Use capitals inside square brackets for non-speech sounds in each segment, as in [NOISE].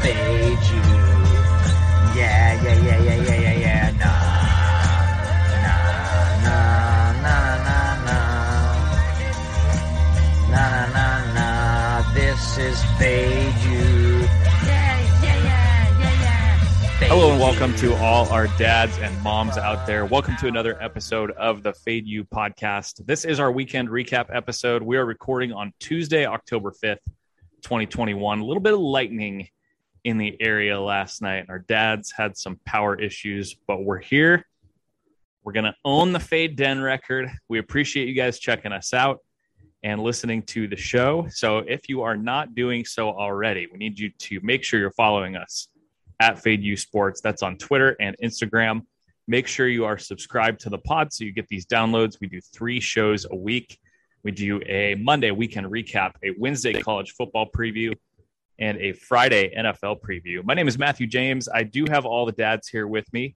fade you. Yeah, yeah, yeah, yeah, yeah, yeah, yeah. Nah, nah, nah, nah, nah, nah, nah, nah, nah. This is fade you. Yeah, yeah, yeah, yeah. Hello and welcome to all our dads and moms out there. Welcome to another episode of the Fade You podcast. This is our weekend recap episode. We are recording on Tuesday, October 5th, 2021. A little bit of lightning in the area last night. Our dads had some power issues, but we're here. We're going to own the Fade Den record. We appreciate you guys checking us out and listening to the show. So if you are not doing so already, we need you to make sure you're following us at Fade U Sports. That's on Twitter and Instagram. Make sure you are subscribed to the pod so you get these downloads. We do three shows a week. We do a Monday weekend recap, a Wednesday college football preview, and a Friday NFL preview. My name is Matthew James. I do have all the dads here with me.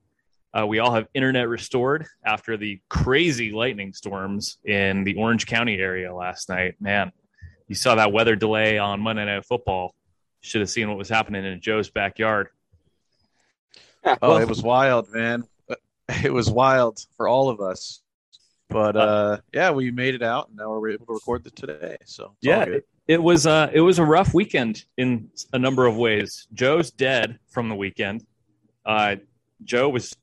Uh, we all have internet restored after the crazy lightning storms in the Orange County area last night. Man, you saw that weather delay on Monday Night Football. Should have seen what was happening in Joe's backyard. [LAUGHS] Oh, it was wild, man. It was wild for all of us. But uh, yeah, we made it out, and now we're able to record the today. So yeah. It, was uh, it was a rough weekend in a number of ways. Joe's dead from the weekend. Uh, Joe was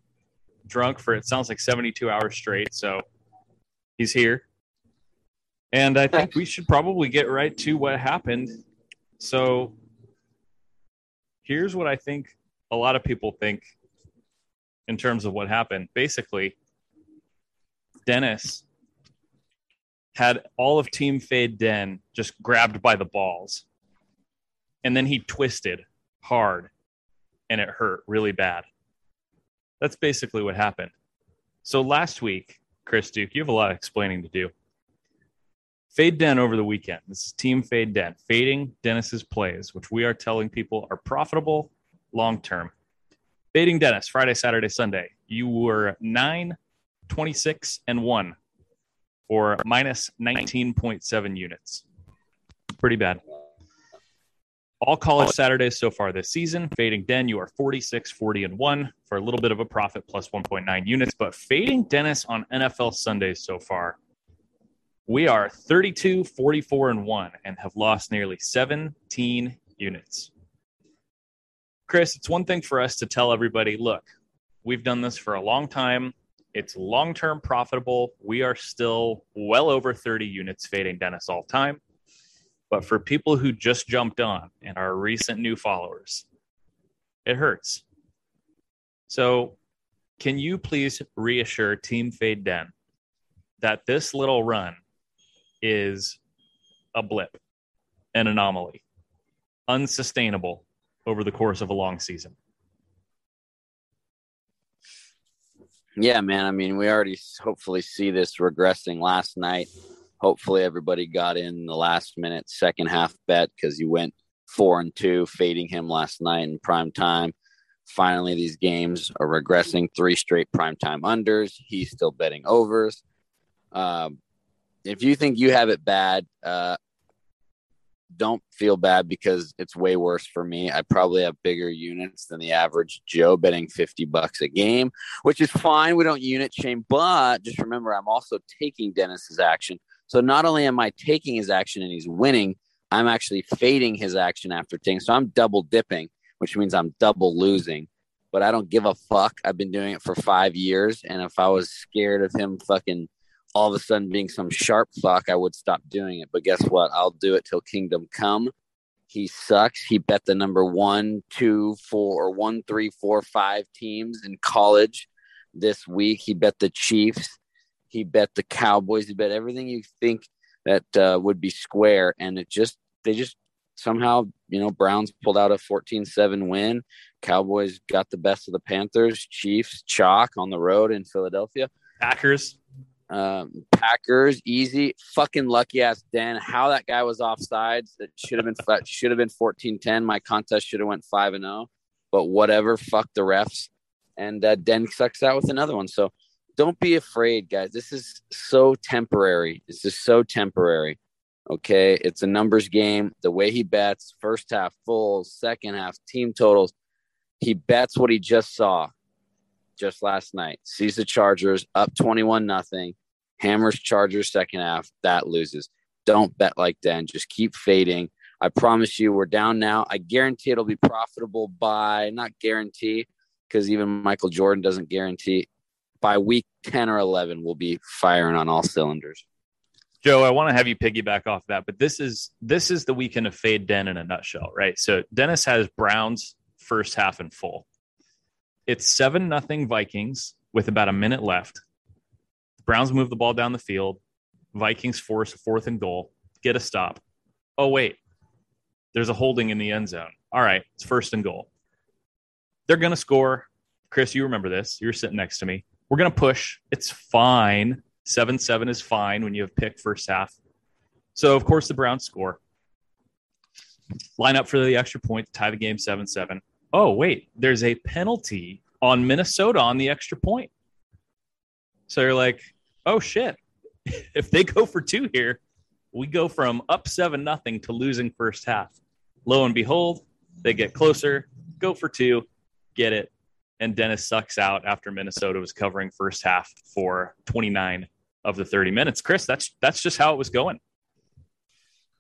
drunk for it sounds like 72 hours straight, so he's here. And I think we should probably get right to what happened. So here's what I think a lot of people think in terms of what happened. Basically, Dennis had all of Team Fade Den just grabbed by the balls. And then he twisted hard and it hurt really bad. That's basically what happened. So last week, Chris Duke, you have a lot of explaining to do. Fade Den over the weekend. This is Team Fade Den, fading Dennis's plays, which we are telling people are profitable long term. Fading Dennis, Friday, Saturday, Sunday. You were 9, 26, and 1 or minus 19.7 units. Pretty bad. All college Saturdays so far this season. Fading Den, you are 46, 40, and 1 for a little bit of a profit plus 1.9 units. But fading Dennis on NFL Sundays so far, we are 32, 44, and 1 and have lost nearly 17 units. Chris, it's one thing for us to tell everybody look, we've done this for a long time. It's long term profitable. We are still well over 30 units fading Dennis all time. But for people who just jumped on and are recent new followers, it hurts. So, can you please reassure Team Fade Den that this little run is a blip, an anomaly, unsustainable over the course of a long season? Yeah, man. I mean, we already hopefully see this regressing last night. Hopefully, everybody got in the last minute second half bet because you went four and two, fading him last night in prime time. Finally, these games are regressing three straight prime time unders. He's still betting overs. Um, if you think you have it bad, uh, don't feel bad because it's way worse for me. I probably have bigger units than the average Joe betting 50 bucks a game which is fine. We don't unit shame, but just remember, I'm also taking Dennis's action. So not only am I taking his action and he's winning, I'm actually fading his action after taking. So I'm double dipping, which means I'm double losing. But I don't give a fuck. I've been doing it for five years, and if I was scared of him fucking all of a sudden being some sharp fuck, I would stop doing it. But guess what? I'll do it till kingdom come. He sucks. He bet the number one, two, four, one, three, four, five teams in college this week. He bet the Chiefs. He bet the Cowboys. He bet everything you think that uh, would be square, and it just they just somehow you know Browns pulled out a 14-7 win. Cowboys got the best of the Panthers. Chiefs chalk on the road in Philadelphia. Packers, Um, Packers easy, fucking lucky ass Den. How that guy was offsides? It should have been should have been 14-10. My contest should have went five and zero, but whatever. Fuck the refs, and uh, Den sucks out with another one. So don't be afraid, guys. This is so temporary. This is so temporary. Okay, it's a numbers game. The way he bets, first half full, second half team totals, he bets what he just saw just last night. Sees the Chargers up 21 nothing. Hammers Chargers second half, that loses. Don't bet like Den. Just keep fading. I promise you, we're down now. I guarantee it'll be profitable by not guarantee because even Michael Jordan doesn't guarantee. By week 10 or 11, we'll be firing on all cylinders. Joe, I want to have you piggyback off that, but this is this is the weekend of fade Den in a nutshell, right? So Dennis has Browns first half in full. It's seven nothing Vikings with about a minute left. Browns move the ball down the field. Vikings force a fourth and goal, get a stop. Oh wait, there's a holding in the end zone. All right, it's first and goal. They're gonna score. Chris, you remember this? You're sitting next to me. We're gonna push. It's fine Seven seven is fine when you have pick first half. So of course the Browns score. Line up for the extra point to tie the game seven seven. Oh wait, there's a penalty on Minnesota on the extra point. So you're like, oh shit. [LAUGHS] If they go for two here, we go from up seven nothing to losing first half. Lo and behold, they get closer, go for two, get it, and Dennis sucks out after Minnesota was covering first half for 29 of the 30 minutes. Chris, that's that's just how it was going.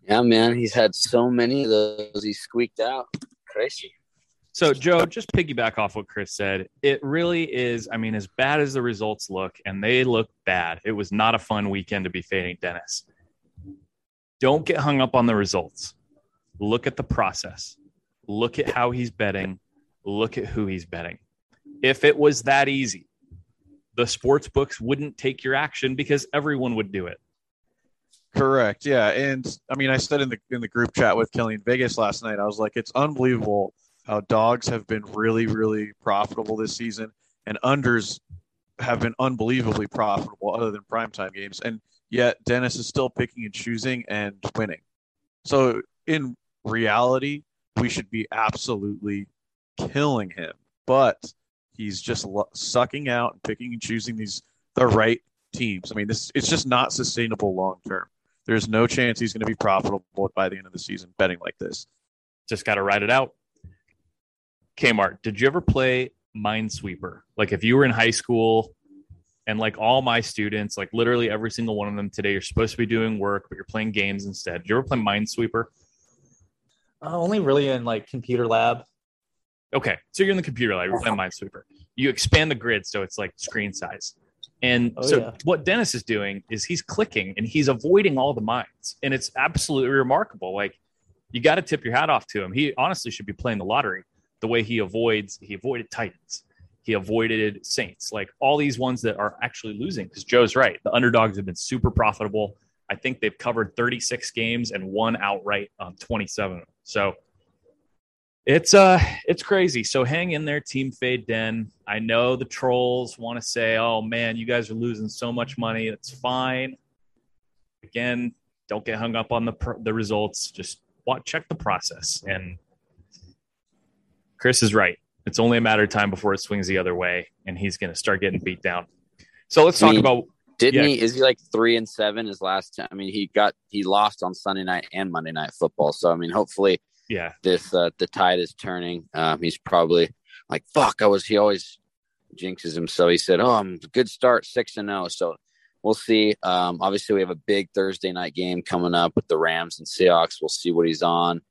Yeah, man, he's had so many of those he squeaked out. Crazy. So, Joe, just piggyback off what Chris said. It really is. I mean, as bad as the results look, and they look bad, it was not a fun weekend to be fading Dennis. Don't get hung up on the results. Look at the process. Look at how he's betting. Look at who he's betting. If it was that easy, the sports books wouldn't take your action because everyone would do it. Correct. Yeah, and I mean, I said in the in the group chat with Killian Vegas last night, I was like, it's unbelievable how dogs have been really, really profitable this season, and unders have been unbelievably profitable, other than primetime games, and yet Dennis is still picking and choosing and winning. So in reality, we should be absolutely killing him, but He's just lo- sucking out and picking and choosing these the right teams. I mean, this it's just not sustainable long term. There's no chance he's going to be profitable by the end of the season betting like this. Just got to ride it out. Kmart, did you ever play Minesweeper? Like if you were in high school and like all my students, like literally every single one of them today, you're supposed to be doing work, but you're playing games instead. Did you ever play Minesweeper? Uh, only really in like computer lab. Okay, so you're in the computer lab, you're playing Minesweeper. You expand the grid so it's like screen size. And oh, so yeah. what Dennis is doing is he's clicking and he's avoiding all the mines. And it's absolutely remarkable. Like you got to tip your hat off to him. He honestly should be playing the lottery the way he avoids, he avoided Titans. He avoided Saints, like all these ones that are actually losing. Because Joe's right. The underdogs have been super profitable. I think they've covered 36 games and won outright on 27. So it's uh it's crazy. So hang in there, Team Fade Den. I know the trolls want to say, "Oh man, you guys are losing so much money." It's fine. Again, don't get hung up on the the results. Just watch, check the process. And Chris is right. It's only a matter of time before it swings the other way, and he's going to start getting beat down. So let's talk I mean, about. Didn't yeah. he? Is he like three and seven? His last. Time? I mean, he got he lost on Sunday night and Monday night football. So I mean, hopefully yeah this uh, the tide is turning um, he's probably like fuck i was he always jinxes himself he said oh i'm good start six and zero oh. so we'll see um, obviously we have a big thursday night game coming up with the rams and seahawks we'll see what he's on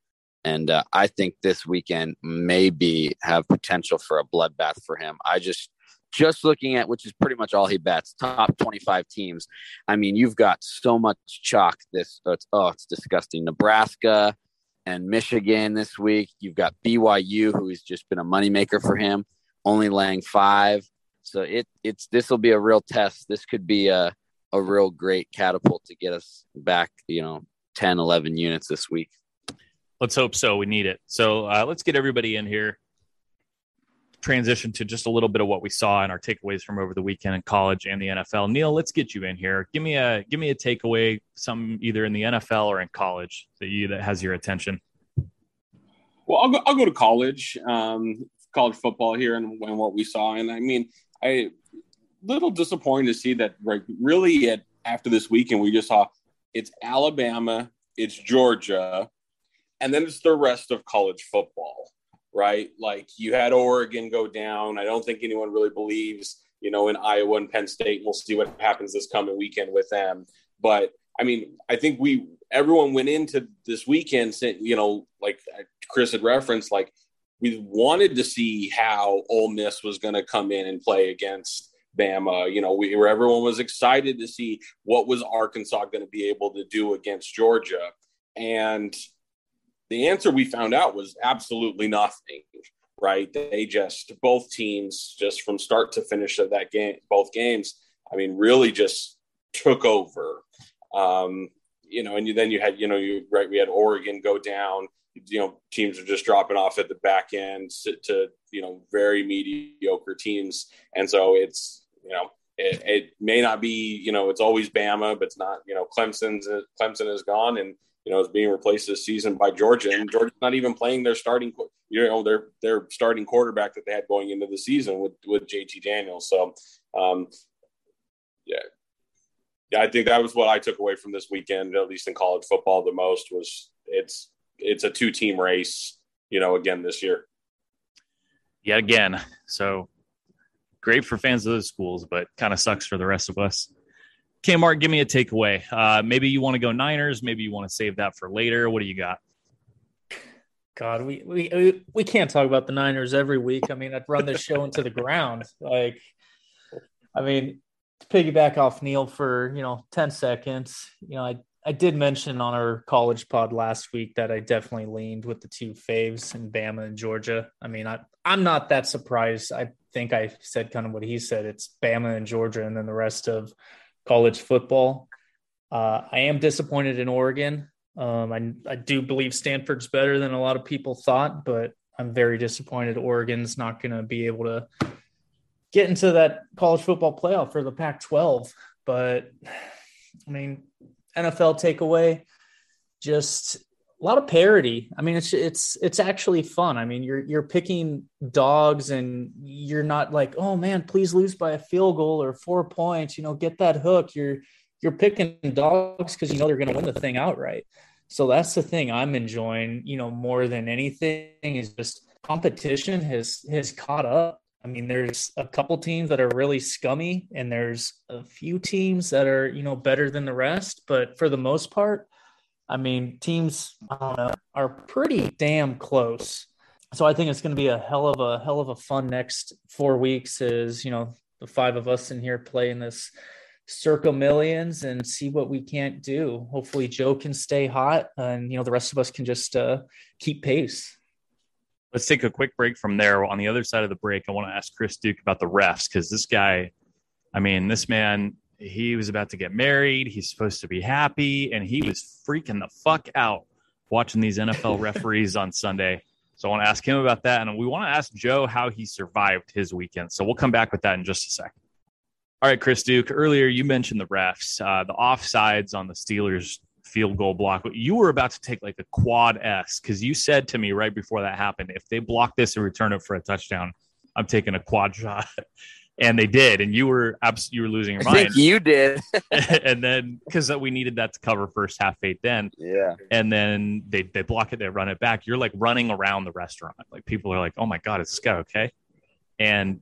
and uh, i think this weekend maybe have potential for a bloodbath for him i just just looking at which is pretty much all he bets top 25 teams i mean you've got so much chalk this it's, oh it's disgusting nebraska and Michigan this week. You've got BYU, who has just been a moneymaker for him, only laying five. So it it's this will be a real test. This could be a a real great catapult to get us back, you know, 10, 11 units this week. Let's hope so. We need it. So uh, let's get everybody in here transition to just a little bit of what we saw in our takeaways from over the weekend in college and the NFL. Neil, let's get you in here. Give me a give me a takeaway, some either in the NFL or in college that you that has your attention. Well, I'll go, I'll go to college, um, college football here, and, and what we saw. And I mean, I little disappointed to see that. Like, really, at after this weekend, we just saw it's Alabama it's Georgia, and then it's the rest of college football, right? Like you had Oregon go down. I don't think anyone really believes, you know, in Iowa and Penn State. We'll see what happens this coming weekend with them. But I mean, I think we everyone went into this weekend you know, like Chris had referenced, like we wanted to see how Ole Miss was going to come in and play against Bama. You know, we where everyone was excited to see what was Arkansas going to be able to do against Georgia, and the answer we found out was absolutely nothing. Right? They just both teams just from start to finish of that game, both games. I mean, really just took over. Um, you know, and you, then you had, you know, you right, we had Oregon go down. You know, teams are just dropping off at the back end to, you know very mediocre teams, and so it's you know it, it, may not be you know it's always Bama, but it's not you know Clemson's Clemson is gone and you know is being replaced this season by Georgia, and Georgia's not even playing their starting you know their their starting quarterback that they had going into the season with with JT Daniels. So um, yeah, yeah, I think that was what I took away from this weekend, at least in college football, the most was it's it's a two team race, you know, again this year. Yet again. So great for fans of those schools, but kind of sucks for the rest of us. Okay, Mark, give me a takeaway. Uh, maybe you want to go Niners. Maybe you want to save that for later. What do you got? God, we, we we can't talk about the Niners every week. I mean, I'd run this show into the ground. Like, I mean, to piggyback off Neil for you know 10 seconds you know i i did mention on our college pod last week that i definitely leaned with the two faves in bama and georgia i mean i i'm not that surprised i think i said kind of what he said it's bama and georgia and then the rest of college football uh, i am disappointed in oregon um, I, I do believe stanford's better than a lot of people thought but i'm very disappointed oregon's not going to be able to get into that college football playoff for the Pac 12. But I mean, NFL takeaway, just a lot of parity. I mean, it's it's it's actually fun. I mean, you're you're picking dogs, and you're not like, oh man, please lose by a field goal or four points. You know, get that hook. You're you're picking dogs because you know they're going to win the thing outright. So that's the thing I'm enjoying. You know, more than anything is just competition has has caught up I mean, there's a couple teams that are really scummy, and there's a few teams that are, you know, better than the rest. But for the most part, I mean, teams I don't know are pretty damn close. So I think it's going to be a hell of a hell of a fun next four weeks. Is you know the five of us in here playing this Circa Millions and see what we can't do. Hopefully, Joe can stay hot, and you know the rest of us can just uh, keep pace. Let's take a quick break from there. On the other side of the break, I want to ask Chris Duke about the refs because this guy, I mean, this man, he was about to get married. He's supposed to be happy, and he was freaking the fuck out watching these NFL [LAUGHS] referees on Sunday. So I want to ask him about that. And we want to ask Joe how he survived his weekend. So we'll come back with that in just a second. All right, Chris Duke, earlier you mentioned the refs, uh, the offsides on the Steelers field goal block. You were about to take like a quad S because you said to me right before that happened, if they block this and return it for a touchdown, I'm taking a quad shot. [LAUGHS] and they did, and you were abs- you were losing your [LAUGHS] mind. you did, [LAUGHS] [LAUGHS] and then because we needed that to cover first half eight, then yeah, and then they they block it, they run it back. You're like running around the restaurant, like people are like, "Oh my god, is this guy okay?" And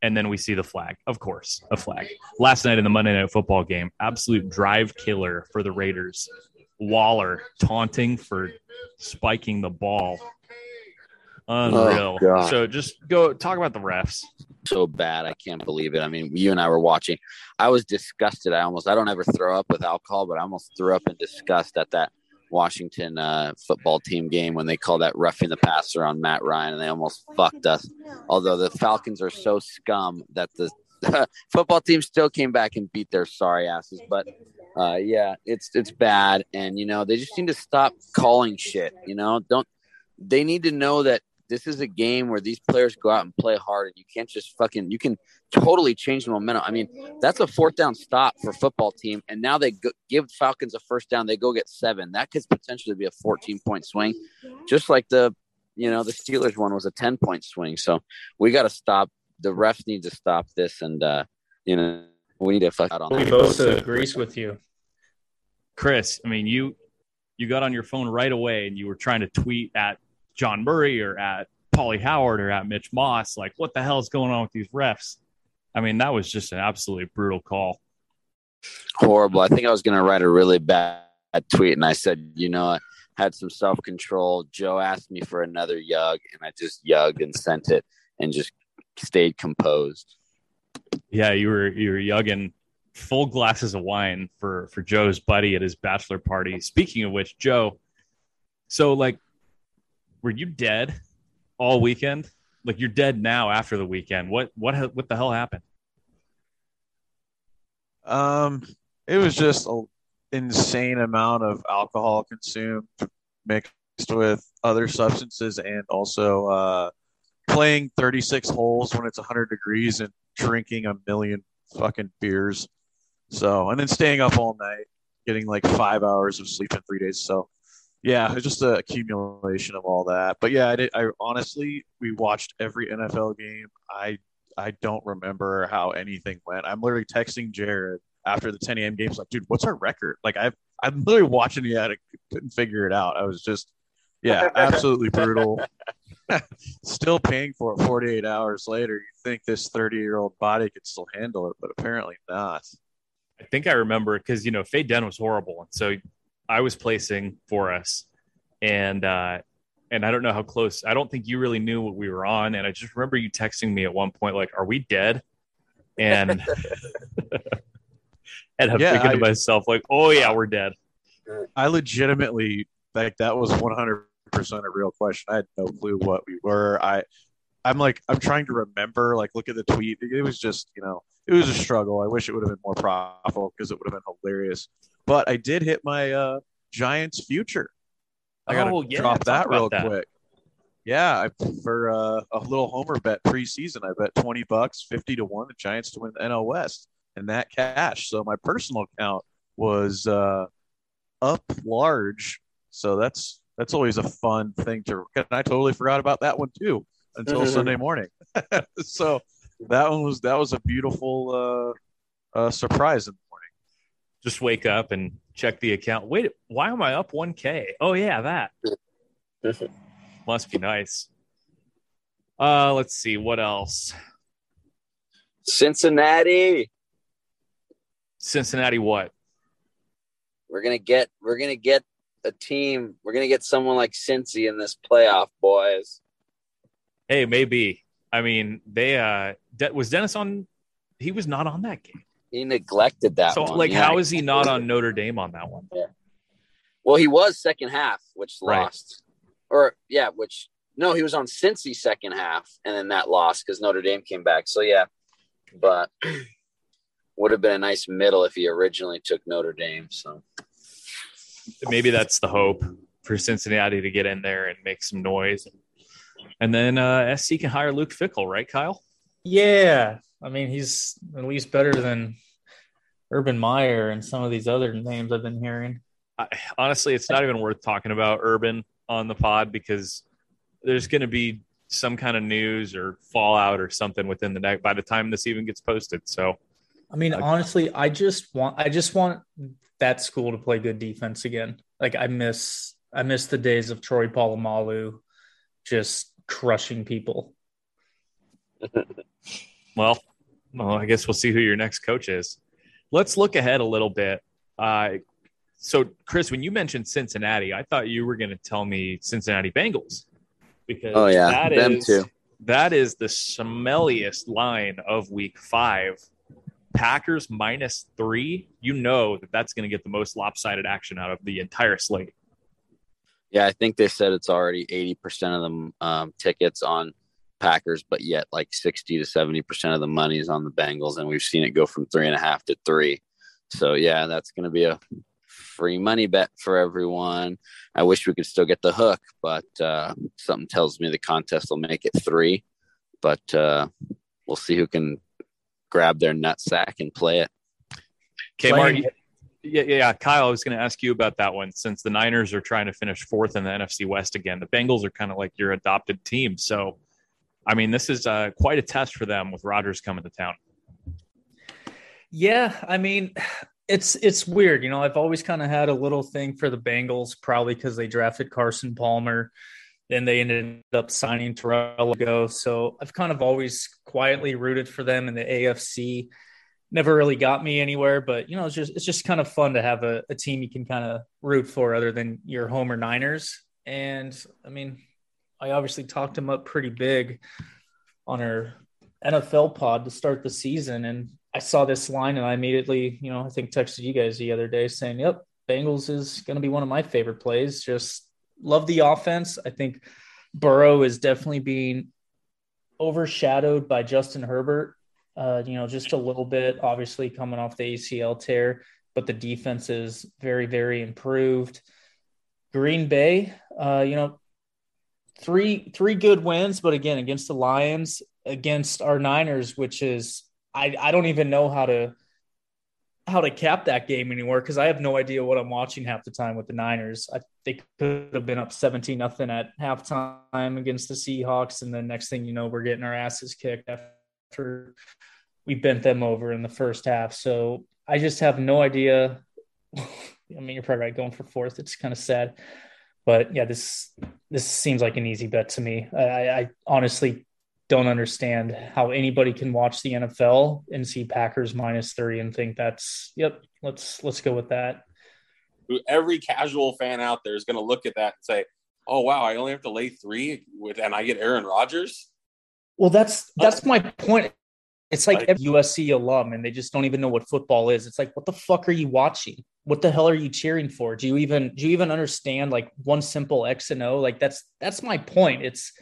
and then we see the flag. Of course, a flag. Last night in the Monday Night Football game, absolute drive killer for the Raiders. Waller taunting for spiking the ball. Unreal. Oh, so just go talk about the refs. So bad. I can't believe it. I mean, you and I were watching. I was disgusted. I almost, I don't ever throw up with alcohol, but I almost threw up in disgust at that Washington uh, football team game when they called that roughing the passer on Matt Ryan, and they almost fucked us. Although the Falcons are so scum that the [LAUGHS] football team still came back and beat their sorry asses. But uh, yeah, it's it's bad, and you know they just need to stop calling shit. You know, don't they need to know that this is a game where these players go out and play hard, and you can't just fucking. You can totally change the momentum. I mean, that's a fourth down stop for football team, and now they go, give Falcons a first down. They go get seven. That could potentially be a 14 point swing, just like the you know the Steelers one was a 10 point swing. So we got to stop. The refs need to stop this, and uh, you know we need to fuck out on. We both agrees with you, Chris. I mean, you you got on your phone right away and you were trying to tweet at John Murray or at Paulie Howard or at Mitch Moss, like, what the hell is going on with these refs? I mean, that was just an absolutely brutal call. Horrible. I think I was going to write a really bad tweet, and I said, you know, I had some self control. Joe asked me for another yug, and I just yugged and sent it, and just stayed composed. Yeah, you were you were yugging full glasses of wine for for Joe's buddy at his bachelor party. Speaking of which, Joe, so like, were you dead all weekend? Like you're dead now after the weekend. What what what the hell happened? Um, it was just an insane amount of alcohol consumed mixed with other substances and also uh, playing 36 holes when it's 100 degrees and drinking a million fucking beers. So, and then staying up all night, getting like five hours of sleep in three days. So, yeah, it's just an accumulation of all that. But yeah, I did. I honestly, we watched every NFL game. I I don't remember how anything went. I'm literally texting Jared after the 10 a.m. games, like, dude, what's our record? Like, I've I'm literally watching it. I couldn't figure it out. I was just, yeah, [LAUGHS] absolutely brutal. [LAUGHS] still paying for it 48 hours later. You think this 30 year old body could still handle it, but apparently not. I think I remember because you know Fade Den was horrible, and so I was placing for us, and uh, and I don't know how close. I don't think you really knew what we were on, and I just remember you texting me at one point like, "Are we dead?" And [LAUGHS] [LAUGHS] and I'm Yeah, thinking I- to myself like, "Oh yeah, we're dead." I legitimately like that was 100 percent a real question. I had no clue what we were. I I'm like I'm trying to remember. Like look at the tweet. It was just you know it was a struggle. I wish it would have been more profitable because it would have been hilarious. But I did hit my uh Giants future. I gotta Oh, yeah, drop that real that. quick. Yeah, I, for uh, a little homer bet preseason, I bet twenty bucks, fifty to one, the Giants to win the NL West, and that cash. So my personal account was uh, up large. So that's that's always a fun thing to. And I totally forgot about that one too until [LAUGHS] Sunday morning. [LAUGHS] so that one was that was a beautiful uh, uh, surprise morning. Just wake up and check the account. Wait, why am I up 1K? Oh yeah, that [LAUGHS] must be nice. Uh, let's see what else. Cincinnati. Cincinnati, what? We're gonna get we're gonna get a team. We're gonna get someone like Cincy in this playoff, boys. Hey, maybe. I mean, they uh, De- was Dennis on? He was not on that game. He neglected that so, one. like, yeah. how is he not on Notre Dame on that one? Well, he was second half, which Right. lost. Or yeah, which no, he was on Cincy second half, and then that lost because Notre Dame came back. So yeah, but [CLEARS THROAT] would have been a nice middle if he originally took Notre Dame. So Maybe that's the hope for Cincinnati to get in there and make some noise, and then uh, SC can hire Luke Fickell, right, Kyle? Yeah, I mean he's at least better than Urban Meyer and some of these other names I've been hearing. I, honestly, it's not even worth talking about Urban on the pod because there's going to be some kind of news or fallout or something within the next by the time this even gets posted. So I mean, Okay. honestly, I just want I just want that school to play good defense again. Like I miss I miss the days of Troy Polamalu just crushing people. [LAUGHS] Well, well, I guess we'll see who your next coach is. Let's look ahead a little bit. Uh, so, Chris, when you mentioned Cincinnati, I thought you were going to tell me Cincinnati Bengals because Oh, yeah, that them is- too. That is the smelliest line of Week Five. Packers minus three. You know that that's going to get the most lopsided action out of the entire slate. yeah, I think they said it's already eighty percent of the um, tickets on Packers, but yet like sixty to seventy percent of the money is on the Bengals, and we've seen it go from three and a half to three. So yeah, that's going to be a free money bet for everyone. I wish we could still get the hook, but uh, something tells me the contest will make it three. But uh, we'll see who can grab their nut sack and play it. Okay, Mark. Yeah, yeah, yeah. Kyle, I was going to ask you about that one since the Niners are trying to finish fourth in the NFC West again. The Bengals are kind of like your adopted team. So, I mean, this is uh, quite a test for them with Rodgers coming to town. Yeah, I mean, it's it's weird, you know. I've always kind of had a little thing for the Bengals, probably because they drafted Carson Palmer, then they ended up signing Terrell ago. So I've kind of always quietly rooted for them in the AFC. Never really got me anywhere, but you know, it's just it's just kind of fun to have a, a team you can kind of root for other than your home or Niners. And I mean, I obviously talked him up pretty big on our NFL pod to start the season, and I saw this line and I immediately, you know, I think texted you guys the other day saying, "Yep, Bengals is going to be one of my favorite plays." Just love the offense. I think Burrow is definitely being overshadowed by Justin Herbert. Uh, you know, just a little bit, obviously coming off the ACL tear, but the defense is very, very improved. Green Bay, uh, you know, three three good wins, but again against the Lions, against our Niners, which is I, I don't even know how to how to cap that game anymore because I have no idea what I'm watching half the time with the Niners. I, they could have been up 17 nothing at halftime against the Seahawks, and then next thing you know, we're getting our asses kicked after we bent them over in the first half. So I just have no idea. [LAUGHS] I mean, you're probably right. Going for fourth, it's kind of sad, but yeah, this this seems like an easy bet to me. I, I honestly don't understand how anybody can watch the NFL and see Packers minus three and think that's yep, let's let's go with that. Every casual fan out there is going to look at that and say, "Oh wow, I only have to lay three with, and I get Aaron Rodgers." Well, that's that's uh, my point. It's like every USC alum, and they just don't even know what football is. It's like, what the fuck are you watching? What the hell are you cheering for? Do you even do you even understand like one simple X and O? Like that's that's my point. It's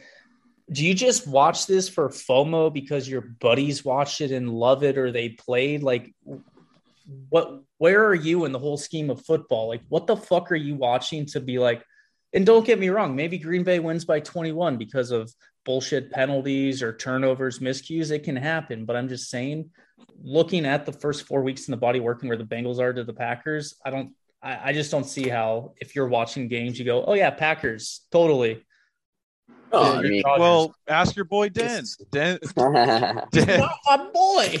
do you just watch this for FOMO because your buddies watched it and love it or they played? Like, what? Where are you in the whole scheme of football? Like, what the fuck are you watching to be like? And don't get me wrong, maybe Green Bay wins by 21 because of bullshit penalties or turnovers, miscues. It can happen, but I'm just saying, looking at the first four weeks in the body working where the Bengals are to the Packers, I don't. I, I just don't see how if you're watching games, you go, "Oh yeah, Packers, totally." Oh, I mean, well, ask your boy Den. Den, Den Not my boy.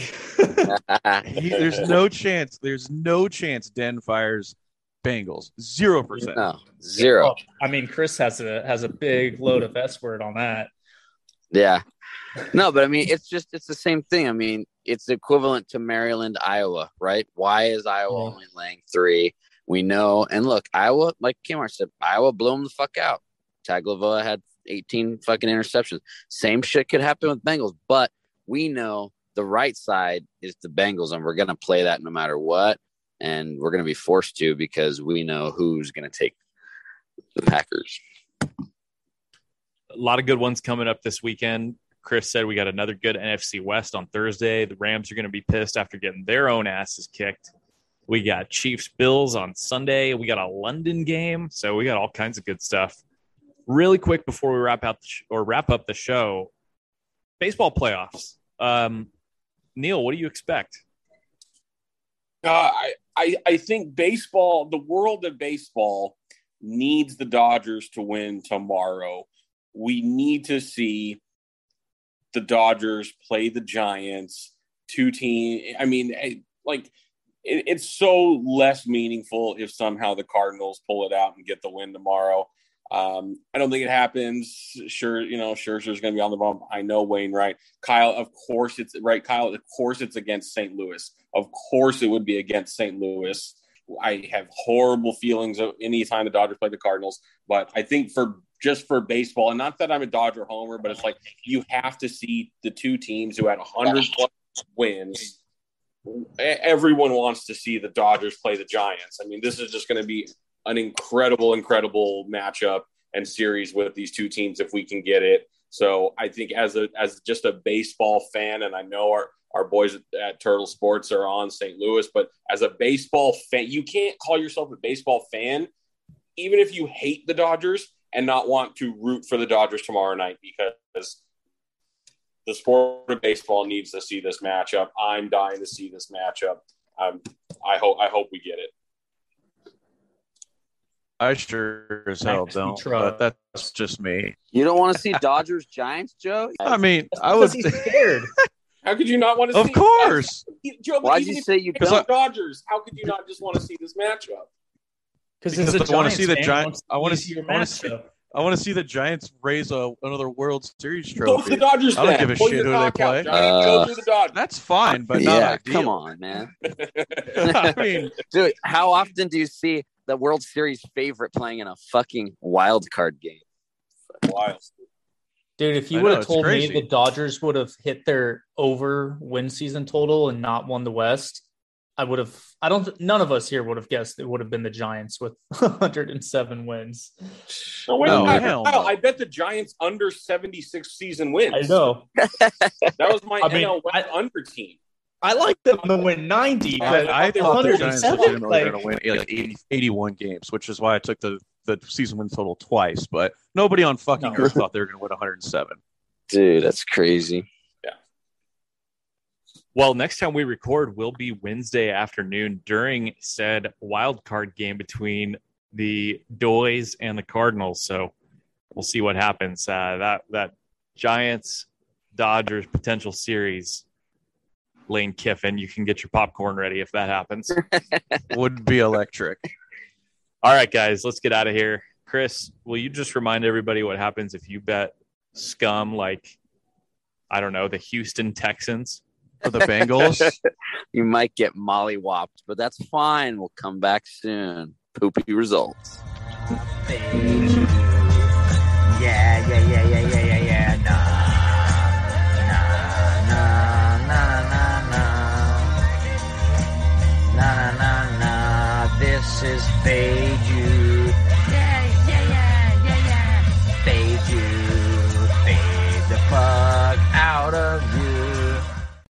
[LAUGHS] he, there's no chance. There's no chance Den fires Bengals. Zero percent. no, zero. Oh, I mean, Chris has a has a big load of S word on that. Yeah. No, but I mean, it's just it's the same thing. I mean, it's equivalent to Maryland, Iowa, right? Why is Iowa Yeah. only laying three? We know, and look, Iowa, like Kmart said, Iowa blew them the fuck out. Tagovailoa had 18 fucking interceptions. Same shit could happen with Bengals, but we know the right side is the Bengals, and we're gonna play that no matter what, and we're gonna be forced to because we know who's gonna take the Packers. a lot of good ones coming up this weekend. Chris said we got another good NFC West on Thursday. The Rams are going to be pissed after getting their own asses kicked. We got Chiefs Bills on Sunday. We got a London game, so we got all kinds of good stuff. Really quick before we wrap out the sh- or wrap up the show, baseball playoffs. Um, Neil, what do you expect? Uh, I, I I think baseball, the world of baseball, needs the Dodgers to win tomorrow. We need to see the Dodgers play the Giants. Two team. I mean, eh, like it, it's so less meaningful if somehow the Cardinals pull it out and get the win tomorrow. Um, I don't think it happens. Sure, you know, Scherzer's going to be on the bump. I know Wainwright. Kyle, of course it's right. Kyle, of course it's against St. Louis. Of course it would be against St. Louis. I have horrible feelings of any time the Dodgers play the Cardinals, but I think for just for baseball, and not that I'm a Dodger homer, but it's like you have to see the two teams who had 100 plus wins. Everyone wants to see the Dodgers play the Giants. I mean, this is just going to be an incredible, incredible matchup and series with these two teams if we can get it. So I think as a as just a baseball fan, and I know our our boys at, at Turtle Sports are on St. Louis, but as a baseball fan, you can't call yourself a baseball fan, even if you hate the Dodgers and not want to root for the Dodgers tomorrow night because the sport of baseball needs to see this matchup. I'm dying to see this matchup. Um, I hope I hope we get it. I sure as hell don't. But that's just me. You don't want to see Dodgers [LAUGHS] Giants, Joe? I mean, I was scared. [LAUGHS] How could you not want to? Of see course. Joe, Why'd you say you it's the don't? Dodgers, how could you not just want to see this matchup? Because Because it's a I wanna see the Giants- I wanna see- I matchup. I want to see the Giants raise a, another World Series Go to the trophy. Dodgers. I don't then. give a Pull shit who they cock out, play. Giants. Uh, Go to the Dodgers. That's fine, but not yeah, ideal. come on, man. [LAUGHS] I mean, Dude, how often do you see the World Series favorite playing in a fucking wild card game? Wild. Dude, if you would have told crazy. me the Dodgers would have hit their over win season total and not won the West, I would have. I don't. None of us here would have guessed it would have been the Giants with [LAUGHS] 107 wins. No, wait, No, Kyle, hell I bet the Giants under 76 season wins. I know. That was my I mean, NL West I- under team. I like them to win 90, but I, I thought the Giants 107, legitimately like- were going to win like 80, 81 games, which is why I took the, the season win total twice. But nobody on fucking No. earth thought they were going to win 107. Dude, that's crazy. Yeah. Well, next time we record will be Wednesday afternoon during said wild card game between the Doys and the Cardinals. So we'll see what happens. Uh, that that Giants Dodgers potential series. Lane Kiffin, you can get your popcorn ready if that happens. [LAUGHS] Would be electric. All right, guys, let's get out of here. Chris, will you just remind everybody what happens if you bet scum like I don't know the Houston Texans? or the Bengals, [LAUGHS] You might get mollywopped, but that's fine. We'll come back soon. Poopy results. Yeah, yeah, yeah, yeah, yeah, yeah, yeah. is they